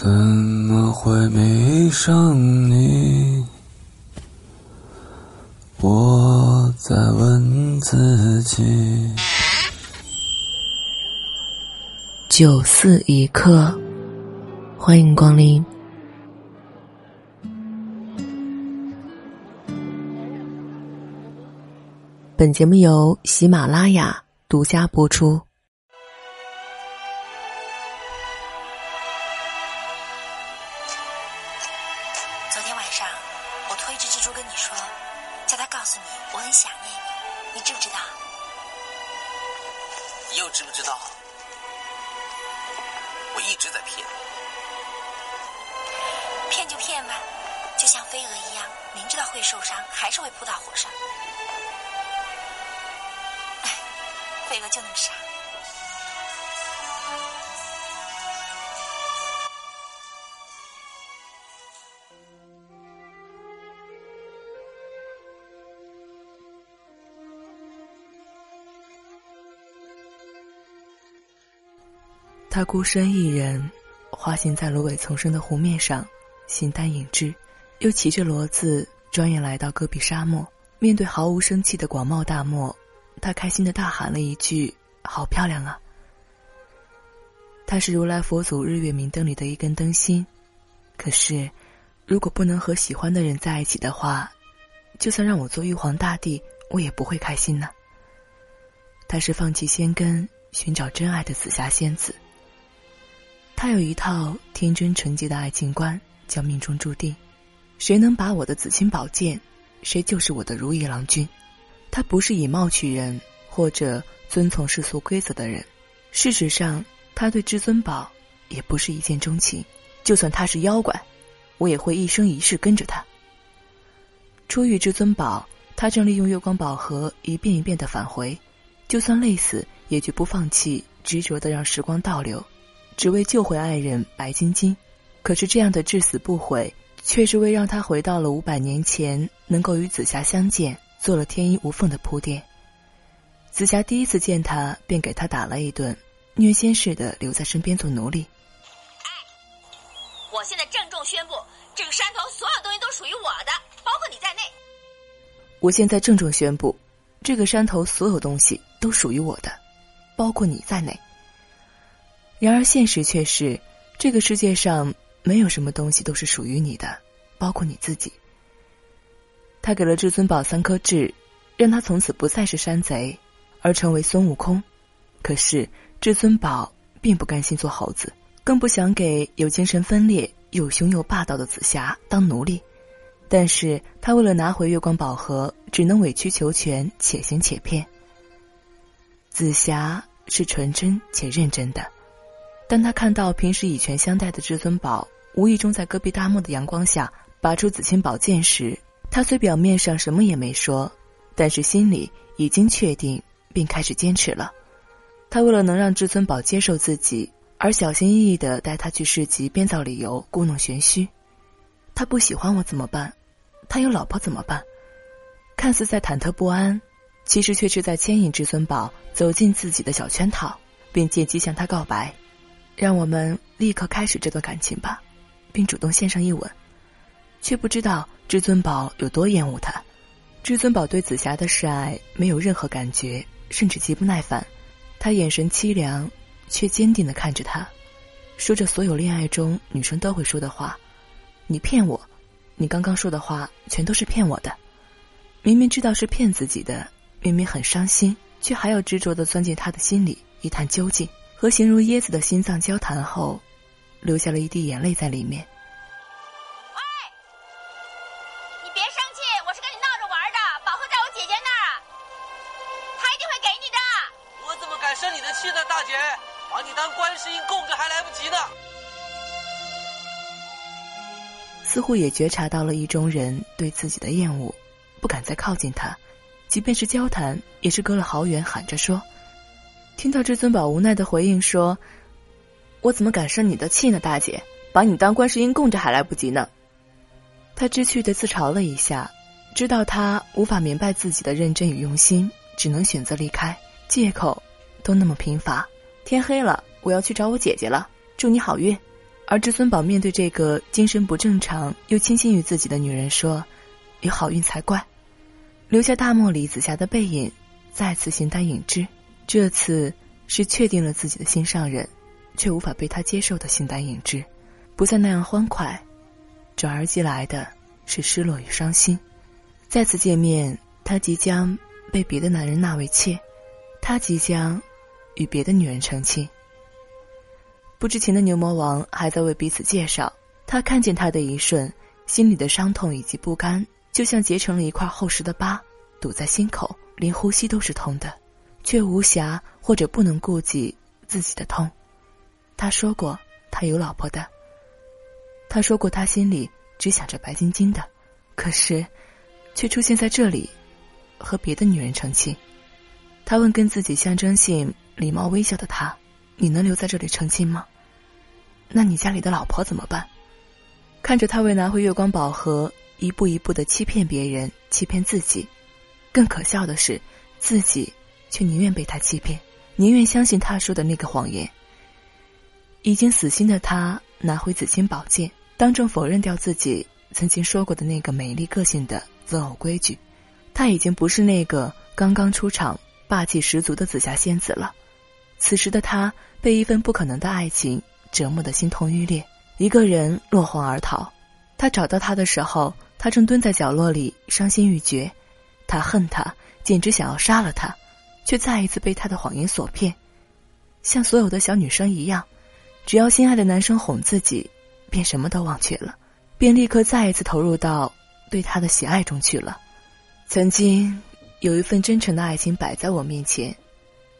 怎么会迷上你？我在问自己。九四一刻，欢迎光临。本节目由喜马拉雅独家播出。上，我托一只蜘蛛跟你说，叫他告诉你我很想念你，你知不知道？你又知不知道？我一直在骗你。骗就骗吧，就像飞蛾一样，明知道会受伤，还是会扑到火上。哎，飞蛾就那么傻。他孤身一人，滑行在芦苇丛生的湖面上，形单影只，又骑着骡子专业来到戈壁沙漠。面对毫无生气的广袤大漠，他开心的大喊了一句：“好漂亮啊！”他是如来佛祖日月明灯里的一根灯芯，可是，如果不能和喜欢的人在一起的话，就算让我做玉皇大帝，我也不会开心呢。他是放弃仙根，寻找真爱的紫霞仙子。他有一套天真纯洁的爱情观，叫命中注定。谁能把我的紫青宝剑，谁就是我的如意郎君。他不是以貌取人，或者遵从世俗规则的人。事实上，他对至尊宝也不是一见钟情。就算他是妖怪，我也会一生一世跟着他。初遇至尊宝，他正利用月光宝盒一遍一遍的返回，就算累死，也绝不放弃，执着的让时光倒流。只为救回爱人白晶晶，可是这样的至死不悔，却是为让他回到了五百年前，能够与紫霞相见，做了天衣无缝的铺垫。紫霞第一次见他，便给他打了一顿，虐心似的留在身边做奴隶。哎，我现在郑重宣布，这个山头所有东西都属于我的，包括你在内。我现在郑重宣布，这个山头所有东西都属于我的，包括你在内。然而，现实却是，这个世界上没有什么东西都是属于你的，包括你自己。他给了至尊宝三颗痣，让他从此不再是山贼，而成为孙悟空。可是，至尊宝并不甘心做猴子，更不想给有精神分裂、又凶又霸道的紫霞当奴隶。但是他为了拿回月光宝盒，只能委曲求全，且行且骗。紫霞是纯真且认真的。当他看到平时以拳相待的至尊宝，无意中在戈壁大漠的阳光下拔出紫青宝剑时，他虽表面上什么也没说，但是心里已经确定，并开始坚持了。他为了能让至尊宝接受自己，而小心翼翼的带他去市集编造理由，故弄玄虚。他不喜欢我怎么办？他有老婆怎么办？看似在忐忑不安，其实却是在牵引至尊宝走进自己的小圈套，并借机向他告白。让我们立刻开始这段感情吧，并主动献上一吻，却不知道至尊宝有多厌恶他。至尊宝对紫霞的示爱没有任何感觉，甚至极不耐烦。他眼神凄凉，却坚定的看着他，说着所有恋爱中女生都会说的话：“你骗我，你刚刚说的话全都是骗我的。”明明知道是骗自己的，明明很伤心，却还要执着的钻进他的心里一探究竟。和形如椰子的心脏交谈后，流下了一滴眼泪在里面。喂，你别生气，我是跟你闹着玩的。宝盒在我姐姐那儿，她一定会给你的。我怎么敢生你的气呢，大姐？把你当观世音供着还来不及呢。似乎也觉察到了意中人对自己的厌恶，不敢再靠近他，即便是交谈，也是隔了好远喊着说。听到至尊宝无奈的回应说：“我怎么敢生你的气呢，大姐？把你当观世音供着还来不及呢。”他知趣的自嘲了一下，知道他无法明白自己的认真与用心，只能选择离开，借口都那么贫乏。天黑了，我要去找我姐姐了，祝你好运。而至尊宝面对这个精神不正常又倾心于自己的女人说：“有好运才怪。”留下大漠里紫霞的背影，再次形单影只。这次是确定了自己的心上人，却无法被他接受的形单影只，不再那样欢快，转而即来的是失落与伤心。再次见面，他即将被别的男人纳为妾，他即将与别的女人成亲。不知情的牛魔王还在为彼此介绍。他看见他的一瞬，心里的伤痛以及不甘，就像结成了一块厚实的疤，堵在心口，连呼吸都是痛的，却无暇或者不能顾及自己的痛。他说过他有老婆的，他说过他心里只想着白晶晶的，可是，却出现在这里，和别的女人成亲。他问跟自己象征性礼貌微笑的他。你能留在这里成亲吗？那你家里的老婆怎么办？看着他为拿回月光宝盒，一步一步的欺骗别人，欺骗自己，更可笑的是，自己却宁愿被他欺骗，宁愿相信他说的那个谎言。已经死心的他拿回紫青宝剑，当众否认掉自己曾经说过的那个美丽个性的择偶规矩。他已经不是那个刚刚出场霸气十足的紫霞仙子了。此时的他被一份不可能的爱情折磨得心痛欲裂，一个人落荒而逃。他找到他的时候，他正蹲在角落里伤心欲绝。他恨他，简直想要杀了他，却再一次被他的谎言所骗。像所有的小女生一样，只要心爱的男生哄自己，便什么都忘却了，便立刻再一次投入到对他的喜爱中去了。曾经有一份真诚的爱情摆在我面前。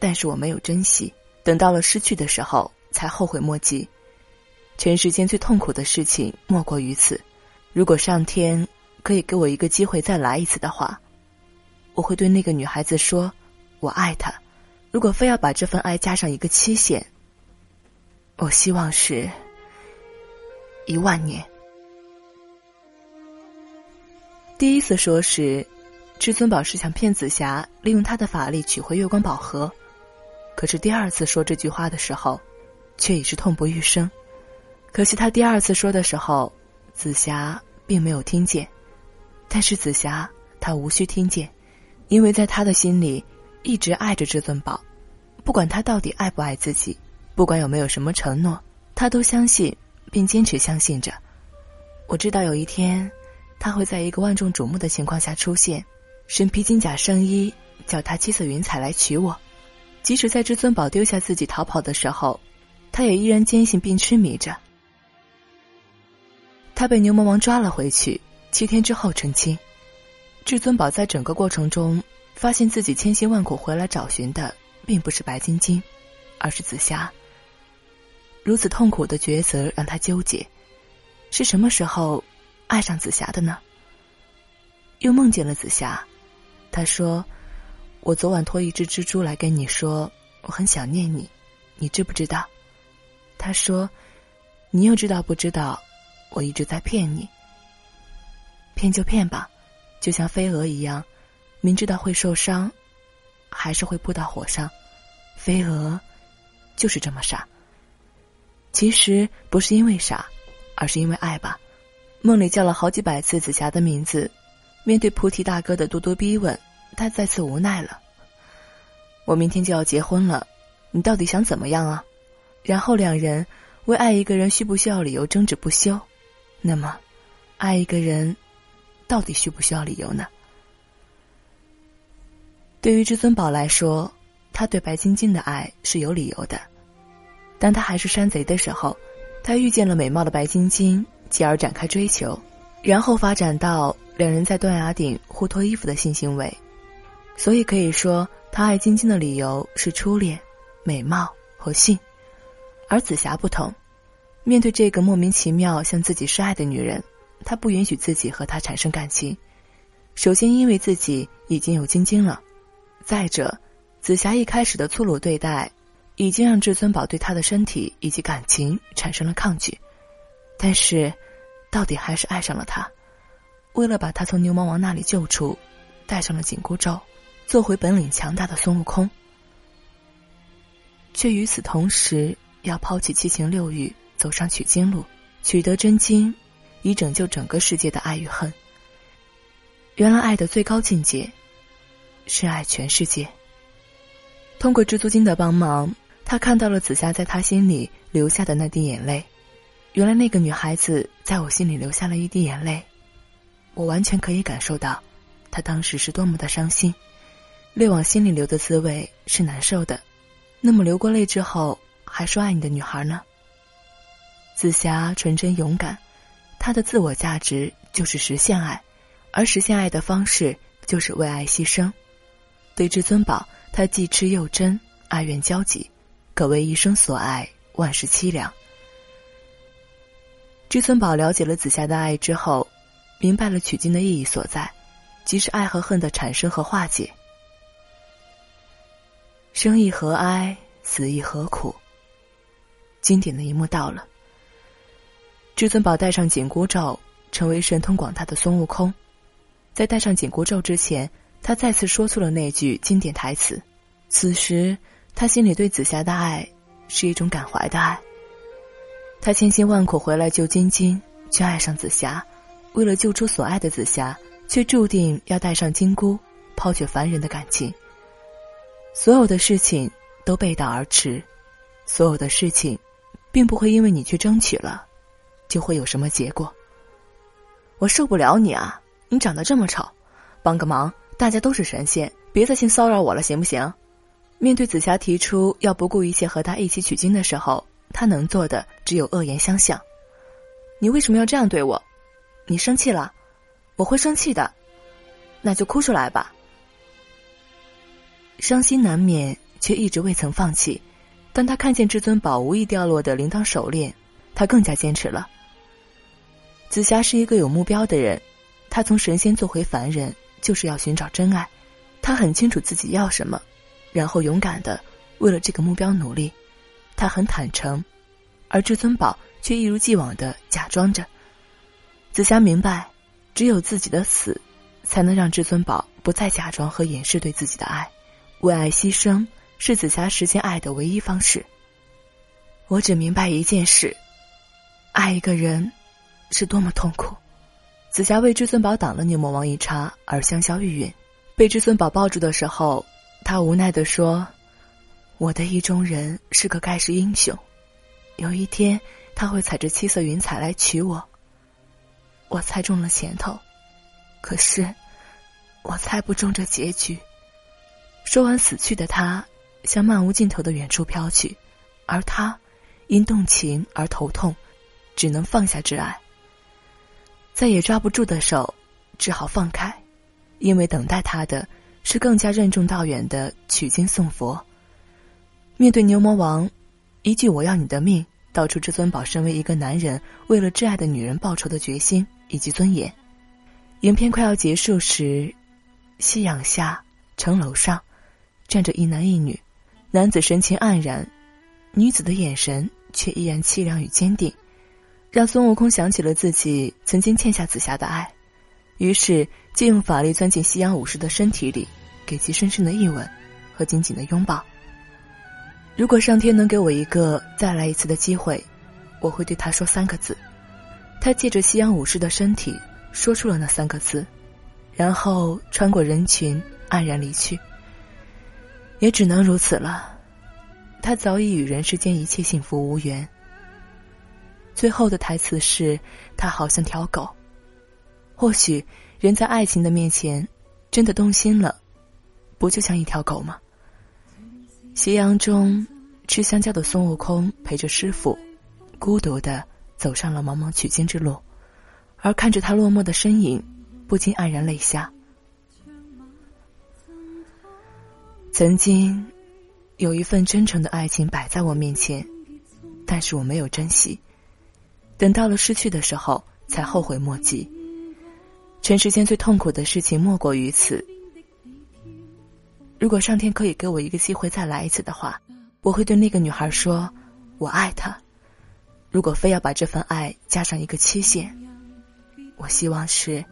但是我没有珍惜，等到了失去的时候才后悔莫及。全世间最痛苦的事情莫过于此。如果上天可以给我一个机会再来一次的话，我会对那个女孩子说：“我爱他。”如果非要把这份爱加上一个期限，我希望是一万年。第一次说时，至尊宝是想骗紫霞，利用他的法力取回月光宝盒。可是第二次说这句话的时候，却已是痛不欲生。可惜他第二次说的时候，紫霞并没有听见。但是紫霞她无需听见，因为在他的心里一直爱着至尊宝，不管他到底爱不爱自己，不管有没有什么承诺，他都相信并坚持相信着。我知道有一天，他会在一个万众瞩目的情况下出现，身披金甲圣衣，脚踏七色云彩来娶我。即使在至尊宝丢下自己逃跑的时候，他也依然坚信并痴迷着。他被牛魔王抓了回去，七天之后成亲。至尊宝在整个过程中，发现自己千辛万苦回来找寻的，并不是白晶晶，而是紫霞。如此痛苦的抉择让他纠结：是什么时候爱上紫霞的呢？又梦见了紫霞，他说。我昨晚托一只蜘蛛来跟你说，我很想念你，你知不知道？他说：“你又知道不知道？我一直在骗你。骗就骗吧，就像飞蛾一样，明知道会受伤，还是会扑到火上。飞蛾就是这么傻。其实不是因为傻，而是因为爱吧。梦里叫了好几百次紫霞的名字，面对菩提大哥的咄咄逼问。”他再次无奈了。我明天就要结婚了，你到底想怎么样啊？然后两人为爱一个人需不需要理由争执不休？那么，爱一个人到底需不需要理由呢？对于至尊宝来说，他对白晶晶的爱是有理由的。当他还是山贼的时候，他遇见了美貌的白晶晶，继而展开追求，然后发展到两人在断崖顶互脱衣服的性行为。所以可以说，他爱晶晶的理由是初恋、美貌和性，而紫霞不同。面对这个莫名其妙向自己示爱的女人，他不允许自己和她产生感情。首先，因为自己已经有晶晶了；再者，紫霞一开始的粗鲁对待，已经让至尊宝对她的身体以及感情产生了抗拒。但是，到底还是爱上了她。为了把她从牛魔王那里救出，戴上了紧箍咒。做回本领强大的孙悟空，却与此同时要抛弃七情六欲，走上取经路，取得真经，以拯救整个世界的爱与恨。原来爱的最高境界是爱全世界。通过蜘蛛精的帮忙，他看到了紫霞在他心里流下的那滴眼泪。原来那个女孩子在我心里留下了一滴眼泪，我完全可以感受到，她当时是多么的伤心，泪往心里流的滋味是难受的。那么流过泪之后还说爱你的女孩呢？紫霞纯真勇敢，她的自我价值就是实现爱，而实现爱的方式就是为爱牺牲。对至尊宝，他既痴又真，爱怨交集，可谓一生所爱，万事凄凉。至尊宝了解了紫霞的爱之后，明白了取经的意义所在，即是爱和恨的产生和化解。生亦何哀，死亦何苦。经典的一幕到了。至尊宝戴上紧箍咒，成为神通广大的孙悟空。在戴上紧箍咒之前，他再次说出了那句经典台词。此时，他心里对紫霞的爱，是一种感怀的爱。他千辛万苦回来救晶晶，却爱上紫霞。为了救出所爱的紫霞，却注定要戴上金箍，抛却凡人的感情。所有的事情都背道而驰，所有的事情，并不会因为你去争取了，就会有什么结果。我受不了你啊！你长得这么丑，帮个忙，大家都是神仙，别再性骚扰我了，行不行？面对紫霞提出要不顾一切和他一起取经的时候。他能做的只有恶言相向。你为什么要这样对我？你生气了？我会生气的，那就哭出来吧。伤心难免，却一直未曾放弃。当他看见至尊宝无意掉落的铃铛手链，他更加坚持了。紫霞是一个有目标的人，她从神仙做回凡人，就是要寻找真爱。他很清楚自己要什么，然后勇敢的为了这个目标努力。他很坦诚，而至尊宝却一如既往的假装着。紫霞明白，只有自己的死，才能让至尊宝不再假装和掩饰对自己的爱。为爱牺牲，是紫霞实现爱的唯一方式。我只明白一件事：爱一个人，是多么痛苦。紫霞为至尊宝挡了牛魔王一叉，而香消玉殒。被至尊宝抱住的时候，他无奈的说。我的意中人是个盖世英雄，有一天他会踩着七色云彩来娶我。我猜中了前头，可是我猜不中这结局。说完，死去的他向漫无尽头的远处飘去，而他因动情而头痛，只能放下挚爱。再也抓不住的手，只好放开，因为等待他的是更加任重道远的取经送佛。面对牛魔王，一句“我要你的命”，道出至尊宝身为一个男人为了挚爱的女人报仇的决心以及尊严。影片快要结束时，夕阳下城楼上站着一男一女，男子神情黯然，女子的眼神却依然凄凉与坚定，让孙悟空想起了自己曾经欠下紫霞的爱，于是借用法力钻进夕阳武士的身体里，给其深深的一吻和紧紧的拥抱。如果上天能给我一个再来一次的机会，我会对他说三个字。他借着夕阳武士的身体说出了那三个字，然后穿过人群黯然离去。也只能如此了。他早已与人世间一切幸福无缘。最后的台词是：他好像条狗。或许人在爱情的面前，真的动心了，不就像一条狗吗？夕阳中，吃香蕉的孙悟空陪着师傅，孤独的走上了茫茫取经之路，而看着他落寞的身影，不禁黯然泪下。曾经，有一份真诚的爱情摆在我面前，但是我没有珍惜，等到了失去的时候，才后悔莫及。全世间最痛苦的事情莫过于此。如果上天可以给我一个机会再来一次的话，我会对那个女孩说：“我爱她。”如果非要把这份爱加上一个期限，我希望是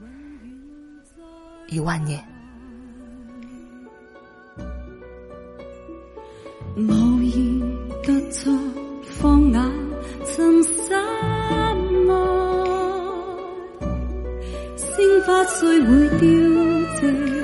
一万年。无意隔着放眼，曾深花虽会凋谢，